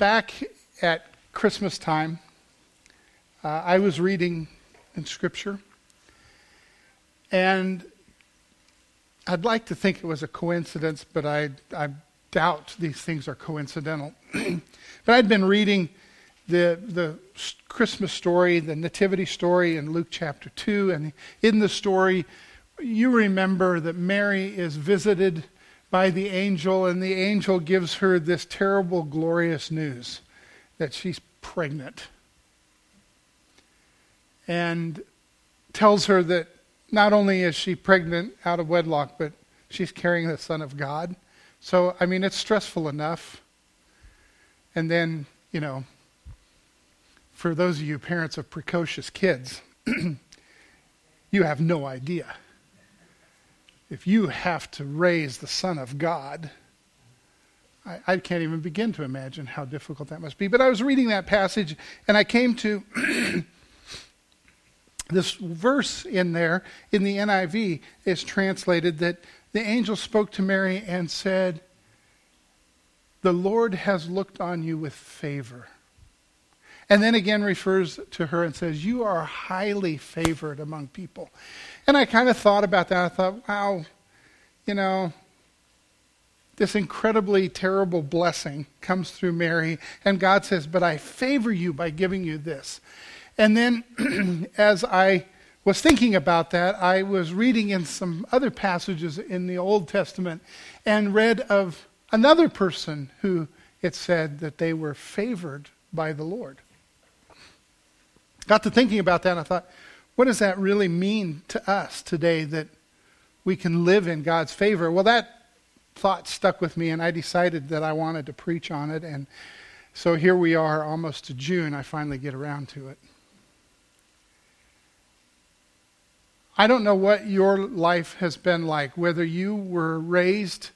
back at Christmas time, uh, I was reading in Scripture, and I'd like to think it was a coincidence, but I, I doubt these things are coincidental. but I'd been reading the, the Christmas story, the Nativity story in Luke chapter 2, and in the story, you remember that Mary is visited by the angel, and the angel gives her this terrible, glorious news that she's pregnant. And tells her that not only is she pregnant out of wedlock, but she's carrying the Son of God. So, I mean, it's stressful enough. And then, you know, for those of you parents of precocious kids, you have no idea if you have to raise the Son of God, I, I, can't even begin to imagine how difficult that must be. But I was reading that passage and I came to this verse in there in the NIV is translated that the angel spoke to Mary and said, The Lord has looked on you with favor. And then again refers to her and says, You are highly favored among people. And I kind of thought about that. I thought, wow, you know, this incredibly terrible blessing comes through Mary. And God says, But I favor you by giving you this. And then as I was thinking about that, I was reading in some other passages in the Old Testament and read of another person who it said that they were favored by the Lord. Got to thinking about that, and I thought, what does that really mean to us today that we can live in God's favor? Well, that thought stuck with me, and I decided that I wanted to preach on it. And so here we are, almost to June. I finally get around to it. I don't know what your life has been like, whether you were raised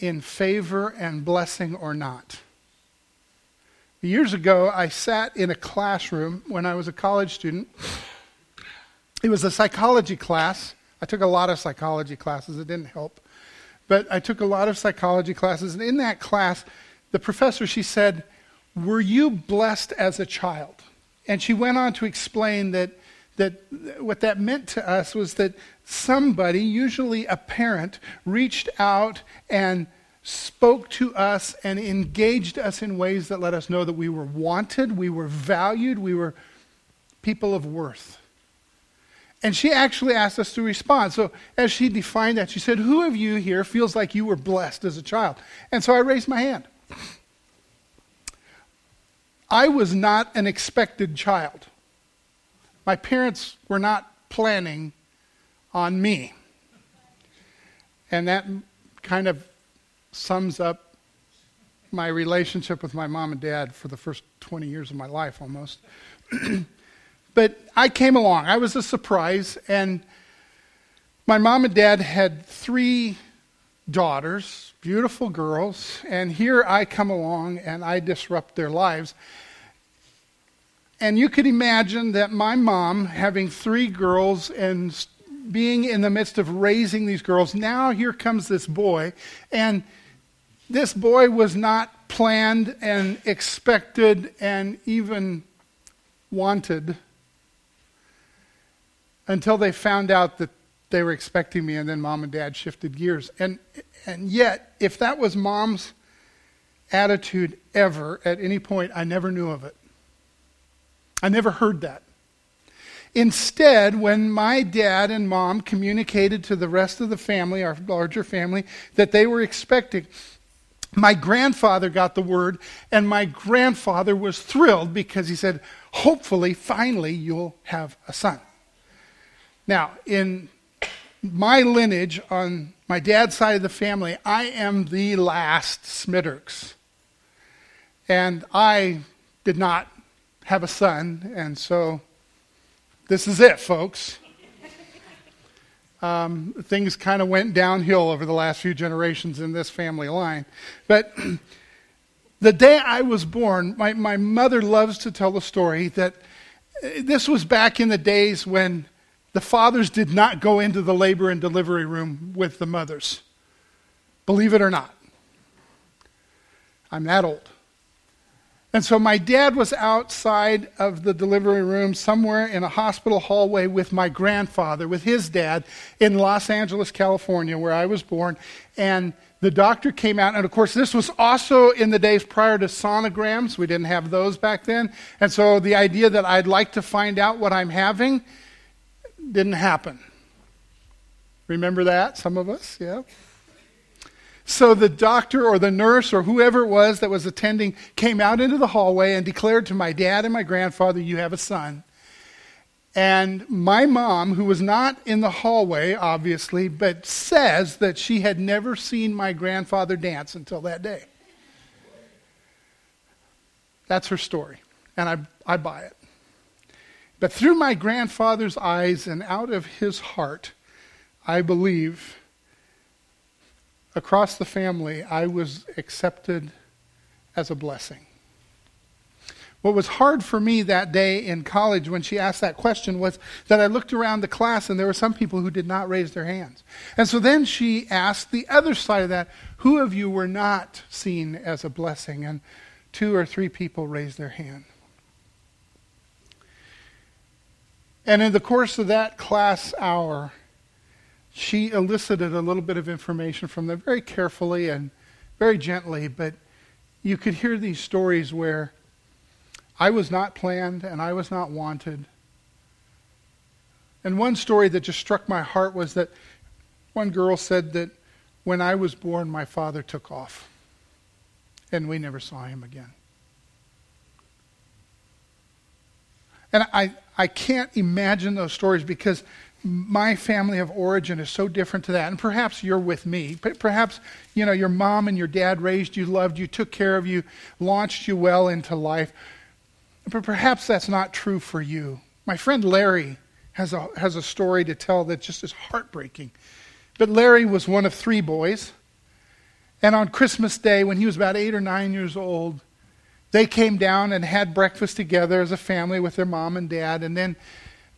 in favor and blessing or not. Years ago, I sat in a classroom when I was a college student. It was a psychology class. I took a lot of psychology classes, it didn't help. But I took a lot of psychology classes, and in that class, the professor, she said, Were you blessed as a child? And she went on to explain that, that what that meant to us was that somebody, usually a parent, reached out and spoke to us and engaged us in ways that let us know that we were wanted, we were valued, we were people of worth. And she actually asked us to respond. So, as she defined that, she said, Who of you here feels like you were blessed as a child? And so I raised my hand. I was not an expected child. My parents were not planning on me. And that kind of sums up my relationship with my mom and dad for the first 20 years of my life almost. but I came along. I was a surprise. And my mom and dad had three daughters, beautiful girls. And here I come along and I disrupt their lives. And you could imagine that my mom, having three girls and being in the midst of raising these girls, now here comes this boy. And this boy was not planned and expected and even wanted until they found out that they were expecting me and then mom and dad shifted gears. And and yet if that was mom's attitude ever at any point i never knew of it. I never heard that. Instead, when my dad and mom communicated to the rest of the family, our larger family, that they were expecting, my grandfather got the word, and my grandfather was thrilled because he said, Hopefully, finally, you'll have a son. Now, in my lineage, on my dad's side of the family, I am the last Smitterks. And I did not have a son, and so this is it, folks um, things kind of went downhill over the last few generations in this family line. But the day I was born, my, my mother loves to tell the story that uh, this was back in the days when the fathers did not go into the labor and delivery room with the mothers. Believe it or not. I'm that old. And so my dad was outside of the delivery room somewhere in a hospital hallway with my grandfather, with his dad, in Los Angeles, California, where I was born. And the doctor came out, and of course, this was also in the days prior to sonograms. We didn't have those back then. And so the idea that I'd like to find out what I'm having didn't happen. Remember that, some of us? Yeah. So the doctor or the nurse or whoever it was that was attending came out into the hallway and declared to my dad and my grandfather, You have a son. And my mom, who was not in the hallway, obviously, but says that she had never seen my grandfather dance until that day. That's her story. And I, I buy it. But through my grandfather's eyes and out of his heart, I believe across the family, I was accepted as a blessing. What was hard for me that day in college when she asked that question was that I looked around the class and there were some people who did not raise their hands. And so then she asked the other side of that, who of you were not seen as a blessing? And two or three people raised their hand. And in the course of that class hour, she elicited a little bit of information from them very carefully and very gently, but you could hear these stories where I was not planned and I was not wanted. And one story that just struck my heart was that one girl said that when I was born, my father took off, and we never saw him again. And I, I can't imagine those stories because my family of origin is so different to that. And perhaps you're with me. Perhaps, you know, your mom and your dad raised you, loved you, took care of you, launched you well into life. But perhaps that's not true for you. My friend Larry has a, has a story to tell that just is heartbreaking. But Larry was one of three boys. And on Christmas Day, when he was about eight or nine years old, they came down and had breakfast together as a family with their mom and dad. And then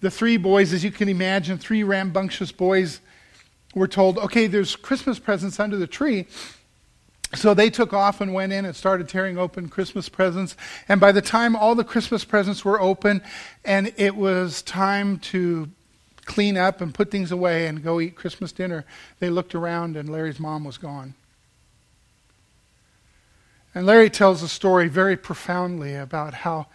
the three boys, as you can imagine, three rambunctious boys, were told, okay, there's Christmas presents under the tree. So they took off and went in and started tearing open Christmas presents. And by the time all the Christmas presents were open and it was time to clean up and put things away and go eat Christmas dinner, they looked around and Larry's mom was gone. And Larry tells a story very profoundly about how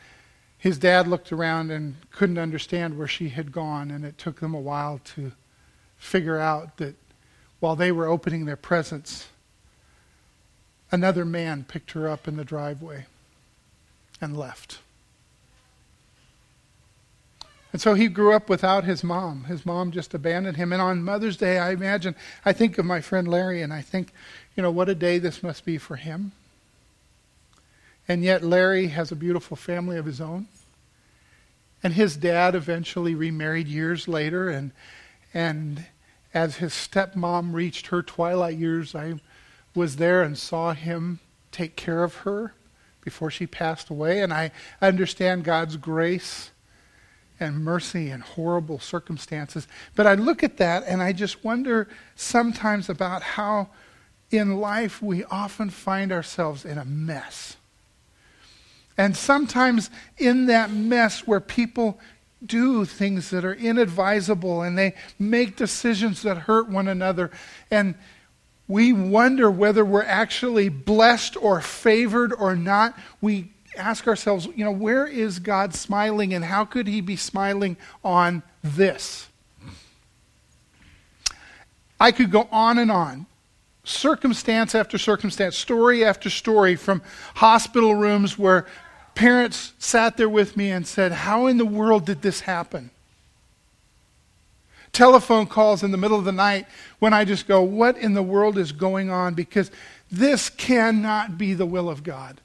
his dad looked around and couldn't understand where she had gone, and it took them a while to figure out that while they were opening their presents, another man picked her up in the driveway and left. And so he grew up without his mom. His mom just abandoned him. And on Mother's Day, I imagine, I think of my friend Larry and I think, you know, what a day this must be for him. And yet, Larry has a beautiful family of his own. And his dad eventually remarried years later. And, and as his stepmom reached her twilight years, I was there and saw him take care of her before she passed away. And I understand God's grace and mercy in horrible circumstances. But I look at that and I just wonder sometimes about how in life we often find ourselves in a mess. And sometimes in that mess where people do things that are inadvisable and they make decisions that hurt one another, and we wonder whether we're actually blessed or favored or not, we ask ourselves, you know, where is God smiling and how could he be smiling on this? I could go on and on circumstance after circumstance, story after story from hospital rooms where parents sat there with me and said, How in the world did this happen? Telephone calls in the middle of the night when I just go, What in the world is going on? Because this cannot be the will of God.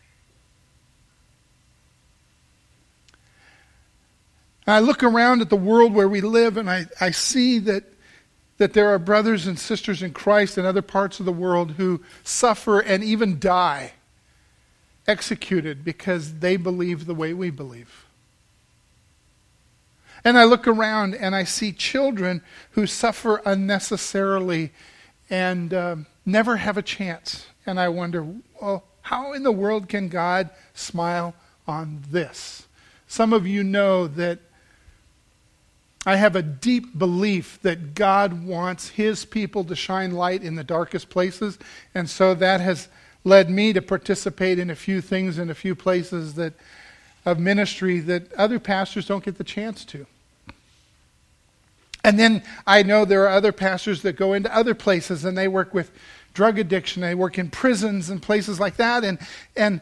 I look around at the world where we live and I, I see that, that there are brothers and sisters in Christ in other parts of the world who suffer and even die executed because they believe the way we believe. And I look around and I see children who suffer unnecessarily and uh, never have a chance. And I wonder, well, how in the world can God smile on this. Some of you know that I have a deep belief that God wants his people to shine light in the darkest places, and so that has led me to participate in a few things in a few places that of ministry that other pastors don't get the chance to. And then I know there are other pastors that go into other places and they work with drug addiction, they work in prisons and places like that and and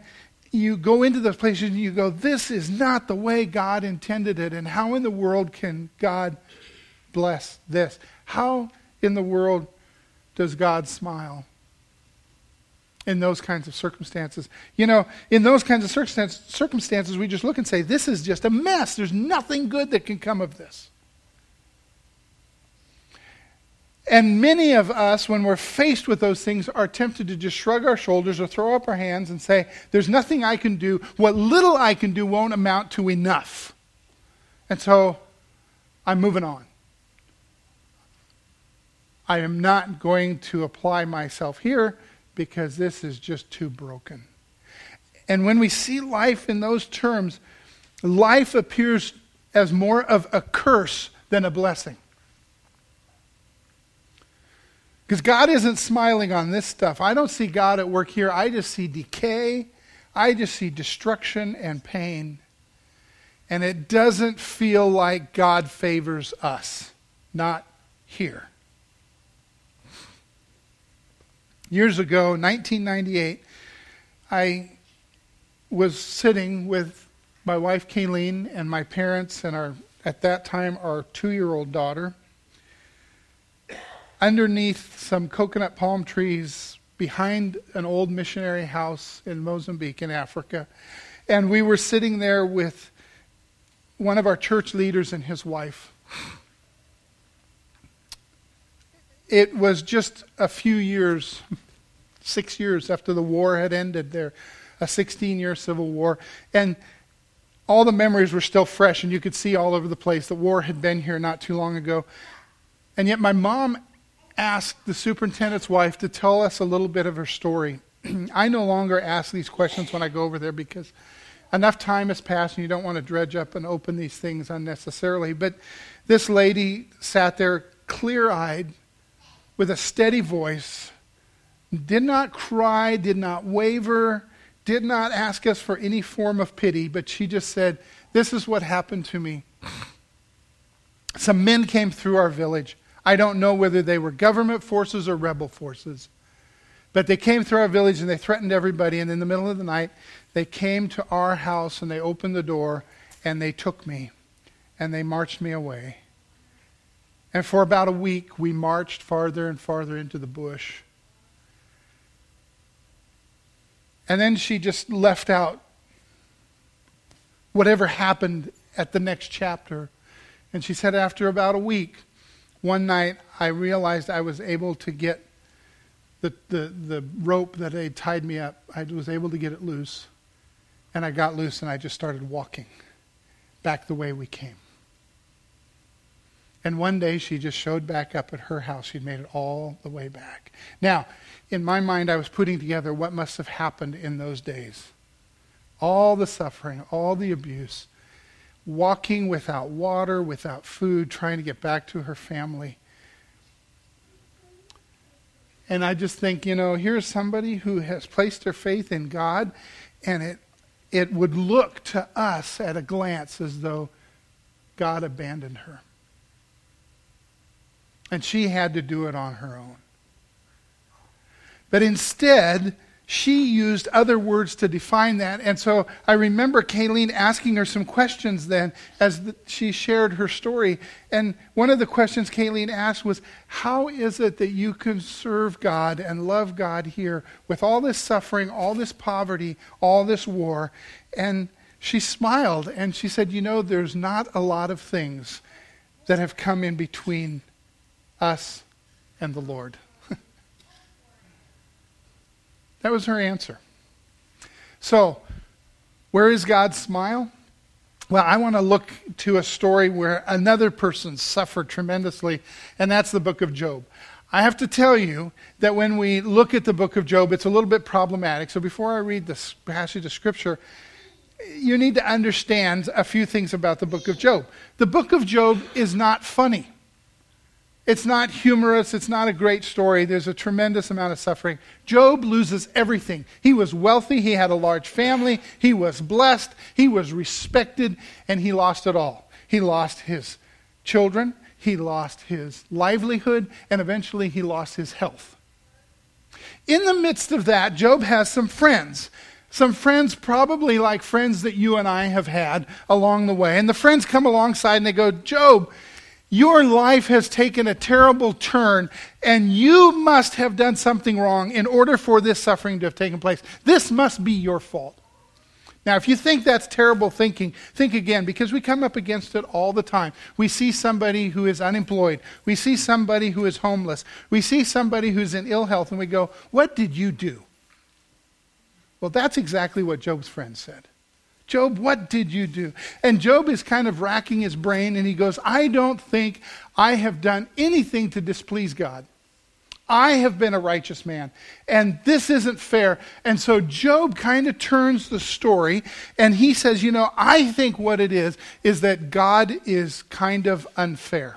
you go into those places and you go, This is not the way God intended it. And how in the world can God bless this? How in the world does God smile? In those kinds of circumstances. You know, in those kinds of circumstances, we just look and say, this is just a mess. There's nothing good that can come of this. And many of us, when we're faced with those things, are tempted to just shrug our shoulders or throw up our hands and say, There's nothing I can do. What little I can do won't amount to enough. And so I'm moving on. I am not going to apply myself here because this is just too broken. And when we see life in those terms, life appears as more of a curse than a blessing. Because God isn't smiling on this stuff. I don't see God at work here. I just see decay. I just see destruction and pain. And it doesn't feel like God favors us. Not here. Years ago, 1998, I was sitting with my wife Kayleen and my parents and our at that time our two-year-old daughter underneath some coconut palm trees behind an old missionary house in Mozambique in Africa. And we were sitting there with one of our church leaders and his wife. It was just a few years, six years after the war had ended there, a 16 year civil war. And all the memories were still fresh, and you could see all over the place. The war had been here not too long ago. And yet, my mom asked the superintendent's wife to tell us a little bit of her story. I no longer ask these questions when I go over there because enough time has passed and you don't want to dredge up and open these things unnecessarily. But this lady sat there clear eyed with a steady voice, did not cry, did not waver, did not ask us for any form of pity, but she just said, This is what happened to me. Some men came through our village. I don't know whether they were government forces or rebel forces. But they came through our village and they threatened everybody. And in the middle of the night, they came to our house and they opened the door and they took me and they marched me away. And for about a week, we marched farther and farther into the bush. And then she just left out whatever happened at the next chapter. And she said, after about a week, one night I realized I was able to get the, the, the rope that had tied me up, I was able to get it loose. And I got loose and I just started walking back the way we came. And one day she just showed back up at her house. She'd made it all the way back. Now, in my mind, I was putting together what must have happened in those days. All the suffering, all the abuse, walking without water, without food, trying to get back to her family. And I just think, you know, here's somebody who has placed her faith in God, and it, it would look to us at a glance as though God abandoned her. And she had to do it on her own. But instead, she used other words to define that. And so I remember Kayleen asking her some questions then as the, she shared her story. And one of the questions Kayleen asked was, How is it that you can serve God and love God here with all this suffering, all this poverty, all this war? And she smiled and she said, You know, there's not a lot of things that have come in between us and the Lord. That was her answer. So, where is God's smile? Well, I want to look to a story where another person suffered tremendously, and that's the book of Job. I have to tell you that when we look at the book of Job, it's a little bit problematic. So before I read this passage of Scripture, you need to understand a few things about the book of Job. The book of Job is not funny. It's not humorous. It's not a great story. There's a tremendous amount of suffering. Job loses everything. He was wealthy. He had a large family. He was blessed. He was respected. And he lost it all. He lost his children. He lost his livelihood. And eventually he lost his health. In the midst of that, Job has some friends. Some friends, probably like friends that you and I have had along the way. And the friends come alongside and they go, Job, your life has taken a terrible turn, and you must have done something wrong in order for this suffering to have taken place. This must be your fault. Now, if you think that's terrible thinking, think again, because we come up against it all the time. We see somebody who is unemployed. We see somebody who is homeless. We see somebody who's in ill health, and we go, What did you do? Well, that's exactly what Job's friend said. Job, what did you do? And Job is kind of racking his brain and he goes, I don't think I have done anything to displease God. I have been a righteous man, and this isn't fair. And so Job kind of turns the story and he says, You know, I think what it is is that God is kind of unfair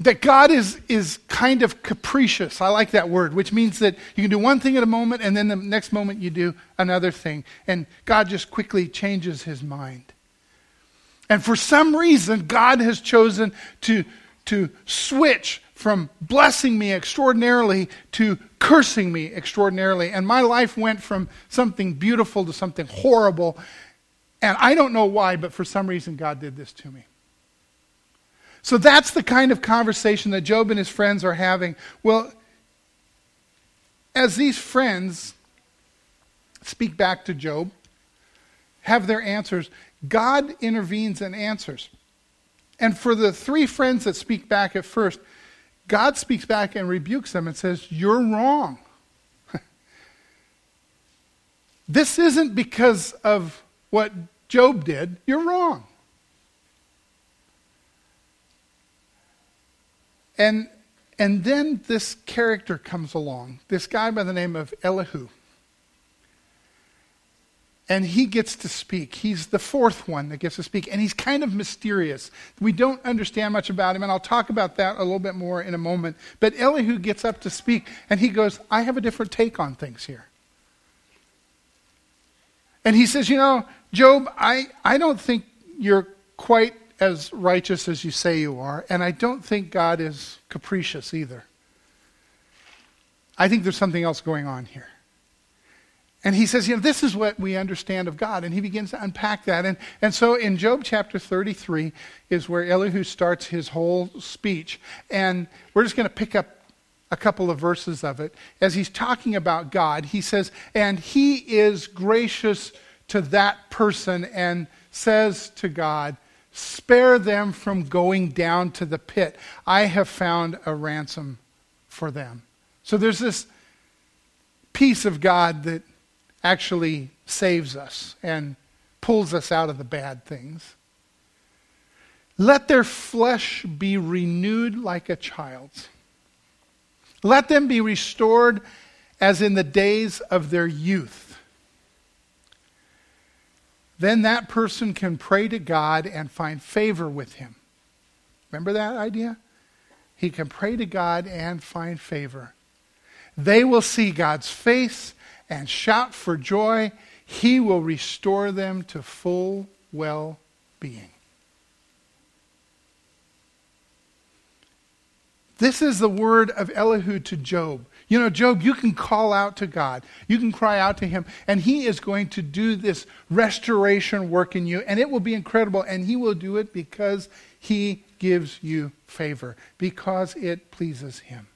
that God is, is kind of capricious. I like that word, which means that you can do one thing at a moment and then the next moment you do another thing. And God just quickly changes his mind. And for some reason, God has chosen to, to switch from blessing me extraordinarily to cursing me extraordinarily. And my life went from something beautiful to something horrible. And I don't know why, but for some reason, God did this to me. So that's the kind of conversation that Job and his friends are having. Well, as these friends speak back to Job, have their answers, God intervenes and answers. And for the three friends that speak back at first, God speaks back and rebukes them and says, You're wrong. this isn't because of what Job did. You're wrong. And, and then this character comes along, this guy by the name of Elihu. And he gets to speak. He's the fourth one that gets to speak. And he's kind of mysterious. We don't understand much about him, and I'll talk about that a little bit more in a moment. But Elihu gets up to speak, and he goes, I have a different take on things here. And he says, You know, Job, I, I don't think you're quite as righteous as you say you are, and I don't think God is capricious either. I think there's something else going on here. And he says, you know, this is what we understand of God. And he begins to unpack that. And, and so in Job chapter 33 is where Elihu starts his whole speech. And we're just going to pick up a couple of verses of it. As he's talking about God, he says, and he is gracious to that person and says to God, Spare them from going down to the pit. I have found a ransom for them. So there's this peace of God that actually saves us and pulls us out of the bad things. Let their flesh be renewed like a child's. Let them be restored as in the days of their youth. Then that person can pray to God and find favor with Him. Remember that idea? He can pray to God and find favor. They will see God's face and shout for joy. He will restore them to full well being. This is the word of Elihu to Job. You know, Job, you can call out to God. You can cry out to Him, and He is going to do this restoration work in you, and it will be incredible. And He will do it because He gives you favor, because it pleases Him.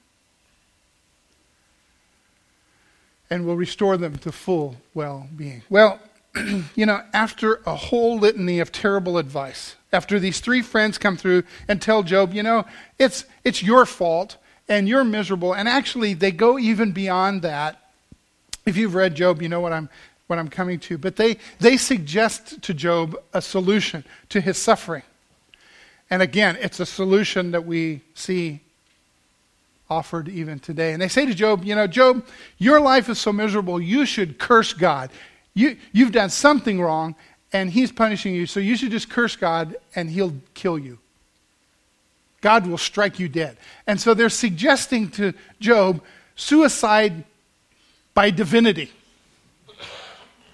And will restore them to full well being. Well, you know, after a whole litany of terrible advice, after these three friends come through and tell Job, you know, it's, it's your fault and you're miserable. And actually, they go even beyond that. If you've read Job, you know what I'm, what I'm coming to. But they, they suggest to Job a solution to his suffering. And again, it's a solution that we see offered even today. And they say to Job, You know, Job, your life is so miserable, you should curse God. You, you've done something wrong, and he's punishing you, so you should just curse God, and he'll kill you. God will strike you dead. And so they're suggesting to Job suicide by divinity. You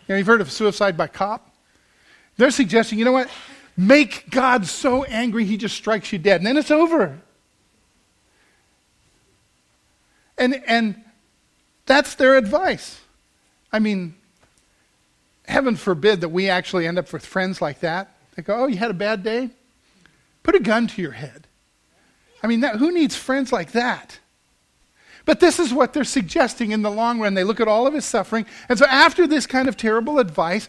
know, you've heard of suicide by cop? They're suggesting, you know what? Make God so angry he just strikes you dead, and then it's over. And, and that's their advice. I mean, heaven forbid that we actually end up with friends like that. They go, Oh, you had a bad day? Put a gun to your head. I mean, that, who needs friends like that? But this is what they're suggesting in the long run. They look at all of his suffering. And so, after this kind of terrible advice,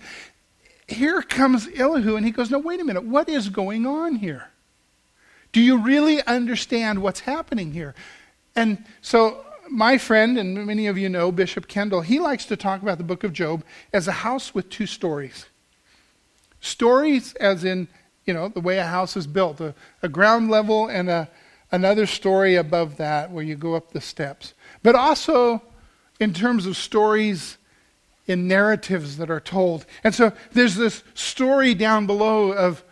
here comes Elihu, and he goes, No, wait a minute. What is going on here? Do you really understand what's happening here? And so, my friend, and many of you know Bishop Kendall, he likes to talk about the book of Job as a house with two stories. Stories, as in, you know, the way a house is built a, a ground level and a, another story above that where you go up the steps. But also in terms of stories in narratives that are told. And so there's this story down below of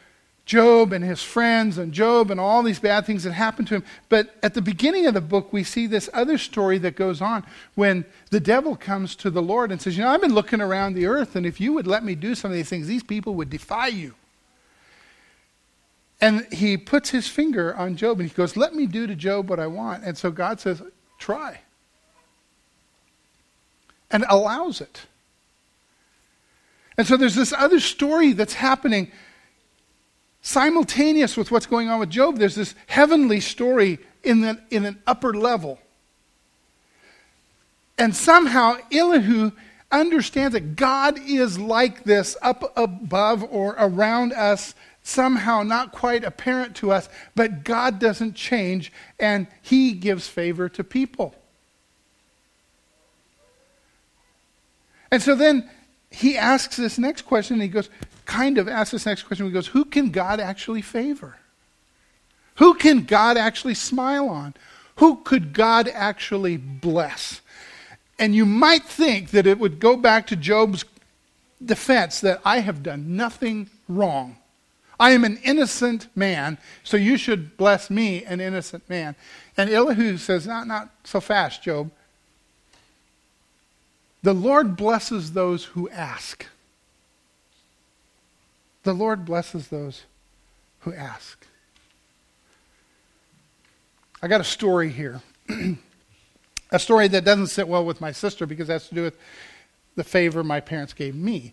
Job and his friends and Job and all these bad things that happened to him. But at the beginning of the book, we see this other story that goes on when the devil comes to the Lord and says, You know, I've been looking around the earth, and if you would let me do some of these things, these people would defy you. And he puts his finger on Job and he goes, Let me do to Job what I want. And so God says, Try. And allows it. And so there's this other story that's happening simultaneous with what's going on with Job. There's this heavenly story in, the, in an upper level. And somehow Elihu understands that God is like this up above or around us somehow not quite apparent to us, but God doesn't change and He gives favor to people. And so then he asks this next question, and he goes, kind of asks this next question. He goes, Who can God actually favor? Who can God actually smile on? Who could God actually bless? And you might think that it would go back to Job's defense that I have done nothing wrong. I am an innocent man, so you should bless me, an innocent man. And Elihu says, Not, not so fast, Job. The Lord blesses those who ask. The Lord blesses those who ask. I got a story here. a story that doesn't sit well with my sister because it has to do with the favor my parents gave me.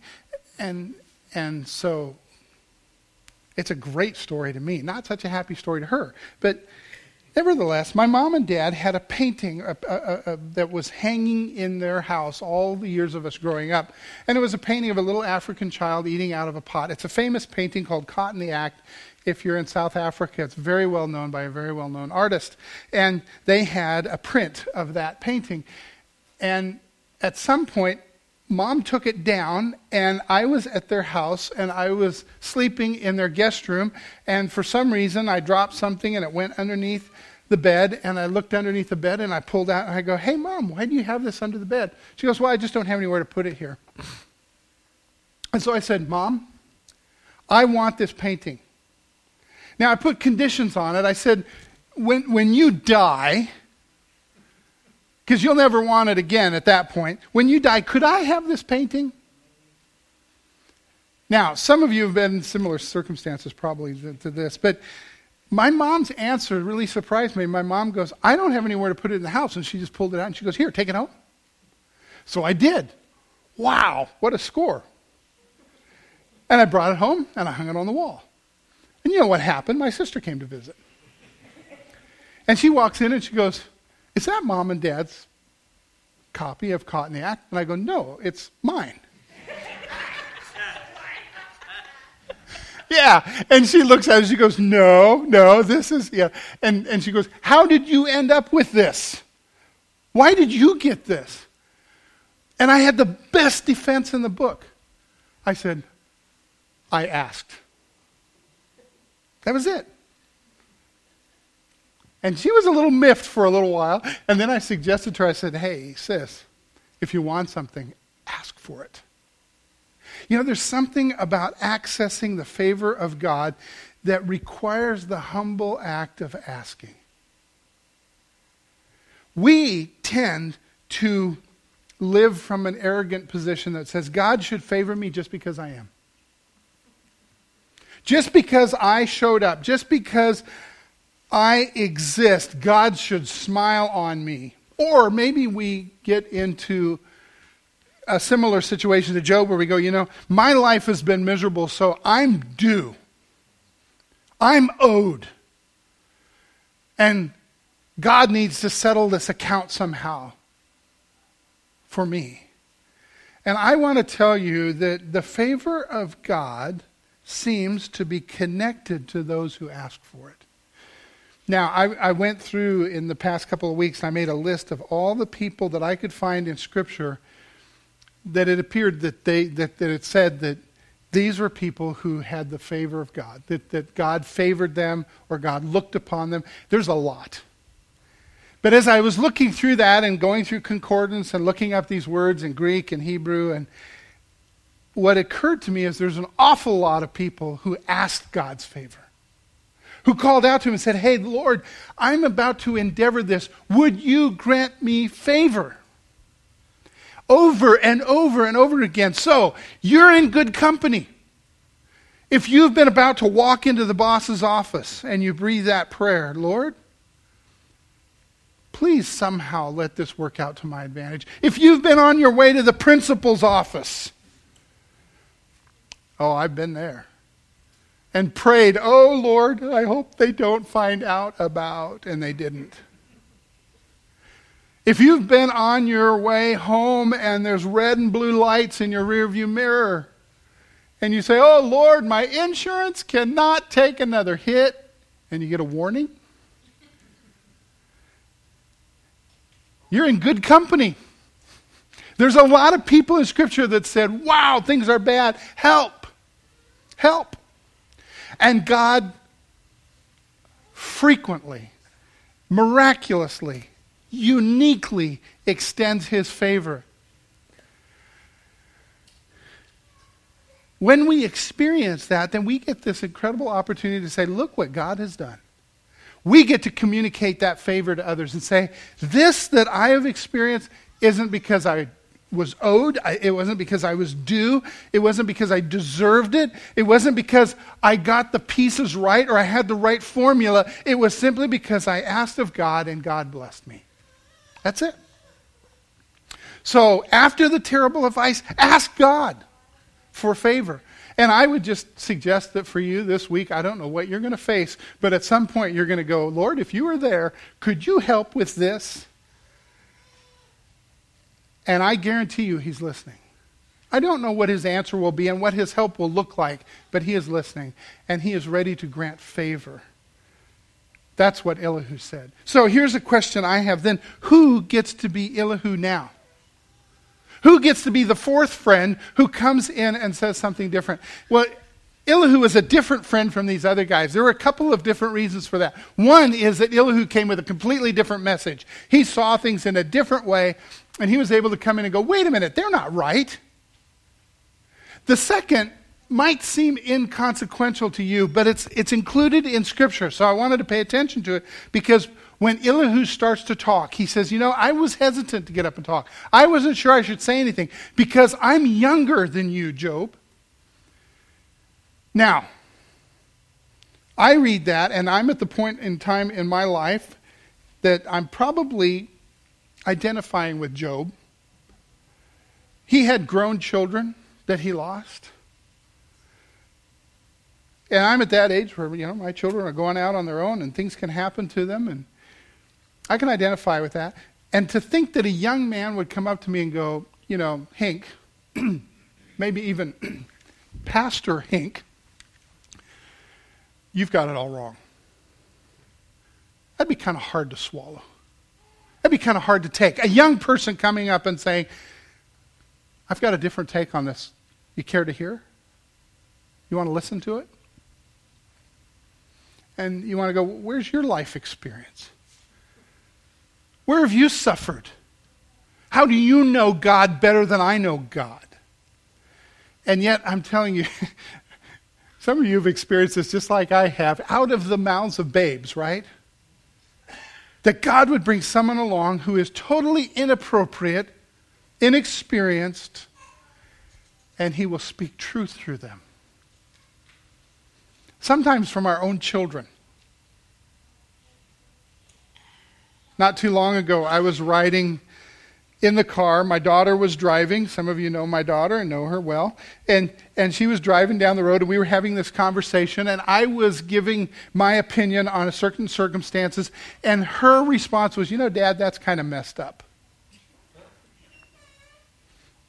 And, and so it's a great story to me. Not such a happy story to her. But nevertheless, my mom and dad had a painting uh, uh, uh, that was hanging in their house all the years of us growing up. And it was a painting of a little African child eating out of a pot. It's a famous painting called Caught in the Act. If you're in South Africa, it's very well known by a very well known artist. And they had a print of that painting. And at some point, mom took it down and i was at their house and i was sleeping in their guest room and for some reason i dropped something and it went underneath the bed and i looked underneath the bed and i pulled out and i go hey mom why do you have this under the bed she goes well i just don't have anywhere to put it here and so i said mom i want this painting now i put conditions on it i said when, when you die because you'll never want it again at that point. When you die, could I have this painting? Now, some of you have been in similar circumstances probably to this, but my mom's answer really surprised me. My mom goes, I don't have anywhere to put it in the house. And she just pulled it out and she goes, Here, take it home. So I did. Wow, what a score. And I brought it home and I hung it on the wall. And you know what happened? My sister came to visit. And she walks in and she goes, is that mom and dad's copy of Caught in the Act? And I go, No, it's mine. yeah. And she looks at it, she goes, No, no, this is, yeah. And, and she goes, How did you end up with this? Why did you get this? And I had the best defense in the book. I said, I asked. That was it. And she was a little miffed for a little while. And then I suggested to her, I said, hey, sis, if you want something, ask for it. You know, there's something about accessing the favor of God that requires the humble act of asking. We tend to live from an arrogant position that says God should favor me just because I am. Just because I showed up, just because I exist, God should smile on me. Or maybe we get into a similar situation to Job where we go, you know, my life has been miserable, so I'm due. I'm owed. And God needs to settle this account somehow for me. And I want to tell you that the favor of God seems to be connected to those who ask for it. Now, I, I, went through in the past couple of weeks, I made a list of all the people that I could find in Scripture that it appeared that, they, that, that it said that these were people who had the favor of God, that, that God favored them or God looked upon them. There's a lot. But as I was looking through that and going through concordance and looking up these words in Greek and Hebrew, and what occurred to me is there's an awful lot of people who asked God's favor, who called out to him and said, Hey, Lord, I'm about to endeavor this. Would you grant me favor? Over and over and over again. So, you're in good company. If you've been about to walk into the boss's office and you breathe that prayer, Lord, please somehow let this work out to my advantage. If you've been on your way to the principal's office, oh, I've been there, and prayed, oh Lord, I hope they don't find out about, and they didn't. If you've been on your way home and there's red and blue lights in your rearview mirror, and you say, Oh Lord, my insurance cannot take another hit, and you get a warning, You're in good company. There's a lot of people in Scripture that said, Wow, things are bad. Help. Help. And God frequently, miraculously, uniquely extends his favor. When we experience that, then we get this incredible opportunity to say, Look what God has done we get to communicate that favor to others and say, This that I have experienced isn't because I was owed. it wasn't because I was due. It wasn't because I deserved it. It wasn't because I got the pieces right or I had the right formula. It was simply because I asked of God and God blessed me. That's it. So after the terrible advice, ask God for favor. And I would just suggest that for you this week, I don't know what you're going to face, but at some point you're going to go, Lord, if you were there, could you help with this? And I guarantee you he's listening. I don't know what his answer will be and what his help will look like, but he is listening and he is ready to grant favor. That's what Elihu said. So here's a question I have then Who gets to be Elihu now? Who gets to be the fourth friend who comes in and says something different? Well, Elihu is a different friend from these other guys. There were a couple of different reasons for that. One is that Elihu came with a completely different message. He saw things in a different way, and he was able to come in and go, wait a minute, they're not right. The second might seem inconsequential to you, but it's, it's included in Scripture. So I wanted to pay attention to it because when Elihu starts to talk, he says, You know, I was hesitant to get up and talk. I wasn't sure I should say anything because I'm younger than you, Job. Now, I read that, and I'm at the point in time in my life that I'm probably identifying with Job. He had grown children that he lost. And I'm at that age where, you know, my children are going out on their own and things can happen to them. And I can identify with that. And to think that a young man would come up to me and go, you know, Hink, maybe even Pastor Hink, you've got it all wrong. That'd be kind of hard to swallow. That'd be kind of hard to take. A young person coming up and saying, I've got a different take on this. You care to hear? You want to listen to it? And you want to go, where's your life experience? Where have you suffered? How do you know God better than I know God? And yet, I'm telling you, some of you have experienced this just like I have, out of the mouths of babes, right? That God would bring someone along who is totally inappropriate, inexperienced, and He will speak truth through them. Sometimes from our own children. Not too long ago, I was riding in the car. My daughter was driving. Some of you know my daughter and know her well. And, and she was driving down the road, and we were having this conversation, and I was giving my opinion on certain circumstances. And her response was, You know, Dad, that's kind of messed up.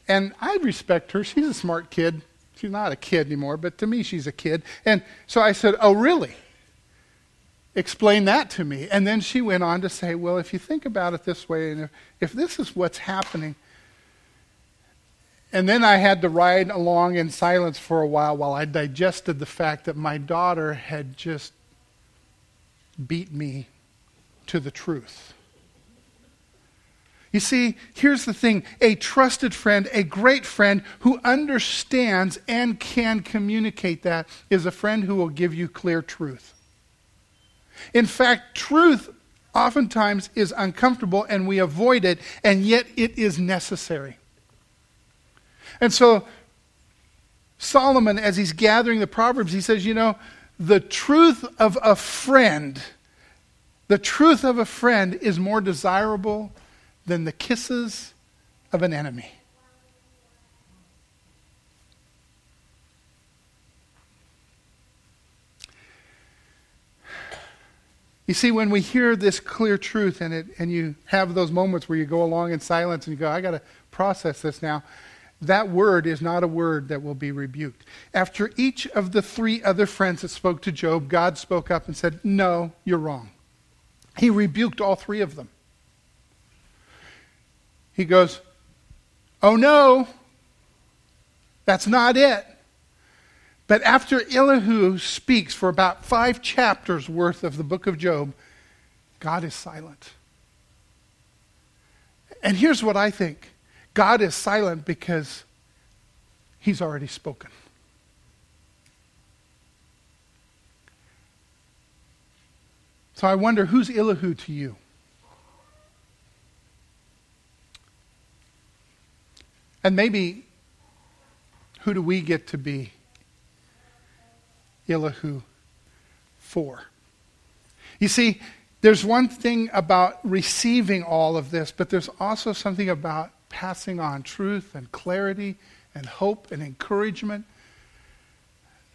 And I respect her. She's a smart kid. She's not a kid anymore, but to me, she's a kid. And so I said, Oh, really? explain that to me. And then she went on to say, well, if you think about it this way, and if, if this is what's happening, and then I had to ride along in silence for a while while I digested the fact that my daughter had just beat me to the truth. You see, here's the thing a trusted friend, a great friend who understands and can communicate that, is a friend who will give you clear truth. In fact, truth oftentimes is uncomfortable and we avoid it, and yet it is necessary. And so, Solomon, as he's gathering the Proverbs, he says, You know, the truth of a friend, the truth of a friend is more desirable than the kisses of an enemy. You see, when we hear this clear truth and, it, and you have those moments where you go along in silence and you go, I got to process this now, that word is not a word that will be rebuked. After each of the three other friends that spoke to Job, God spoke up and said, No, you're wrong. He rebuked all three of them. He goes, Oh no, that's not it. But after Elihu speaks for about five chapters worth of the book of Job, God is silent. And here's what I think God is silent because he's already spoken. So I wonder who's Elihu to you? And maybe who do we get to be? Elihu for. You see, there's one thing about receiving all of this, but there's also something about passing on truth and clarity and hope and encouragement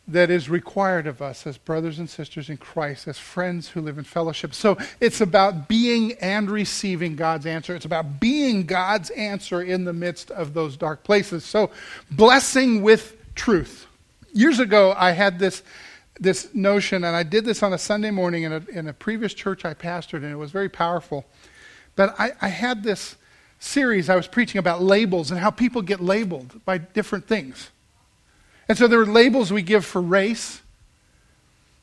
that is required of us as brothers and sisters in Christ, as friends who live in fellowship. So it's about being and receiving God's answer. It's about being God's answer in the midst of those dark places. So blessing with truth. Years ago, I had this, this notion, and I did this on a Sunday morning in a, in a previous church I pastored, and it was very powerful. But I, I had this series I was preaching about labels and how people get labeled by different things. And so there are labels we give for race,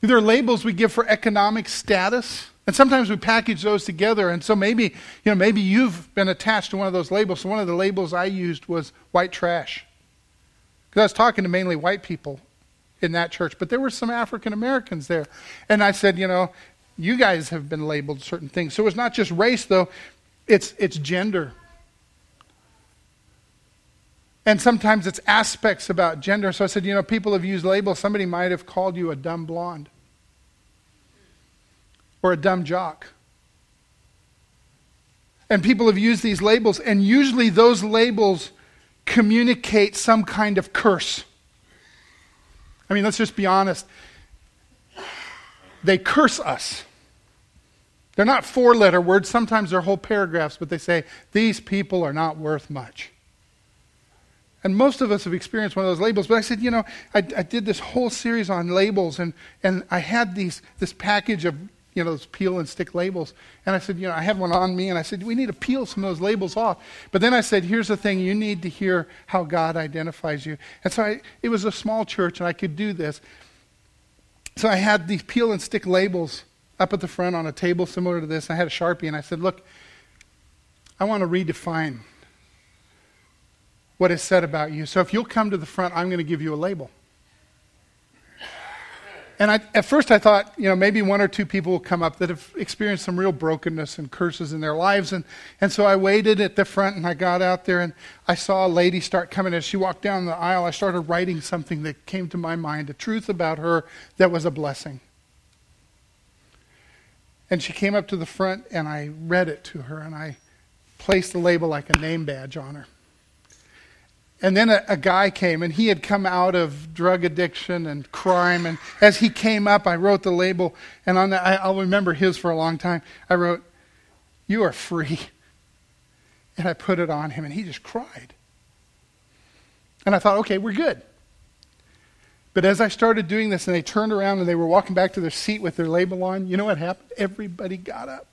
there are labels we give for economic status. And sometimes we package those together. And so maybe, you know, maybe you've been attached to one of those labels. So one of the labels I used was white trash. Because I was talking to mainly white people in that church, but there were some African Americans there. And I said, you know, you guys have been labeled certain things. So it's not just race, though, it's, it's gender. And sometimes it's aspects about gender. So I said, you know, people have used labels. Somebody might have called you a dumb blonde or a dumb jock. And people have used these labels, and usually those labels communicate some kind of curse. I mean, let's just be honest. They curse us. They're not four letter words, sometimes they're whole paragraphs, but they say, These people are not worth much. And most of us have experienced one of those labels. But I said, you know, I, I did this whole series on labels, and, and I had these, this package of you know, those peel and stick labels. And I said, you know, I had one on me, and I said, we need to peel some of those labels off. But then I said, here's the thing, you need to hear how God identifies you. And so I, it was a small church, and I could do this. So I had these peel and stick labels up at the front on a table similar to this. I had a Sharpie, and I said, look, I want to redefine what is said about you. So if you'll come to the front, I'm going to give you a label. And I, at first I thought, you know, maybe one or two people will come up that have experienced some real brokenness and curses in their lives. And, and so I waited at the front and I got out there and I saw a lady start coming. As she walked down the aisle, I started writing something that came to my mind, a truth about her that was a blessing. And she came up to the front and I read it to her and I placed the label like a name badge on her. And then a, a, guy came, and he had come out of drug addiction and crime. And as he came up, I wrote the label, and on that, I, I'll remember his for a long time. I wrote, "You are free," and I put it on him, and he just cried. And I thought, okay, we're good. But as I started doing this, and they turned around and they were walking back to their seat with their label on, you know what happened? Everybody got up,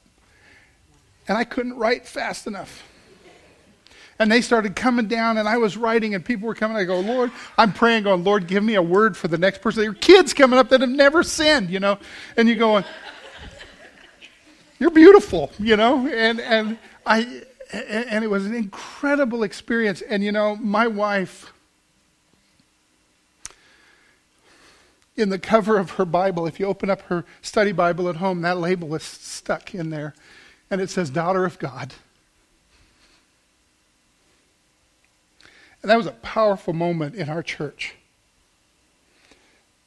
and I couldn't write fast enough. And they started coming down, and I was writing, and people were coming. I go, Lord, I'm praying, going, Lord, give me a word for the next person. There are kids coming up that have never sinned, you know. And you go, you're beautiful, you know. And and I and it was an incredible experience. And you know, my wife, in the cover of her Bible, if you open up her study Bible at home, that label is stuck in there, and it says "Daughter of God." And that was a powerful moment in our church.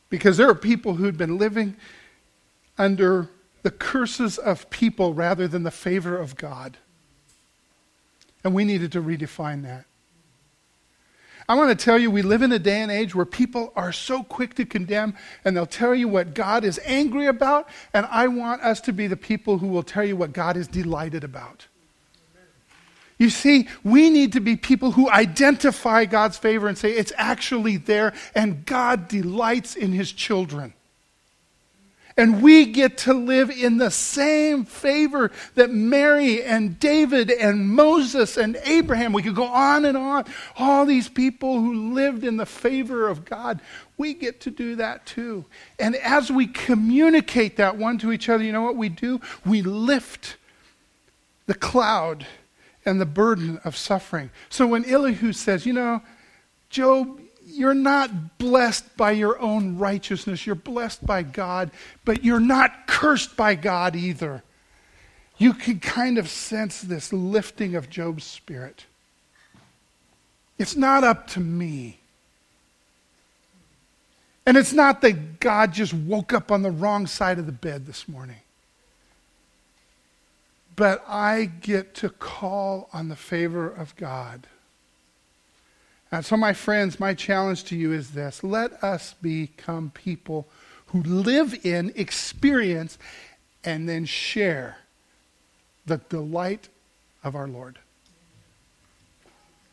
Because there are people who'd been living under the curses of people rather than the favor of God. And we needed to redefine that. I want to tell you, we live in a day and age where people are so quick to condemn, and they'll tell you what God is angry about, and I want us to be the people who will tell you what God is delighted about. You see, we need to be people who identify God's favor and say it's actually there, and God delights in his children. And we get to live in the same favor that Mary and David and Moses and Abraham, we could go on and on, all these people who lived in the favor of God, we get to do that too. And as we communicate that one to each other, you know what we do? We lift the cloud and the burden of suffering. So when Elihu says, you know, Job, you're not blessed by your own righteousness, you're blessed by God, but you're not cursed by God either. You can kind of sense this lifting of Job's spirit. It's not up to me. And it's not that God just woke up on the wrong side of the bed this morning but I get to call on the favor of God. And so, my friends, my challenge to you is this let us become people who live in, experience, and then share the delight of our Lord.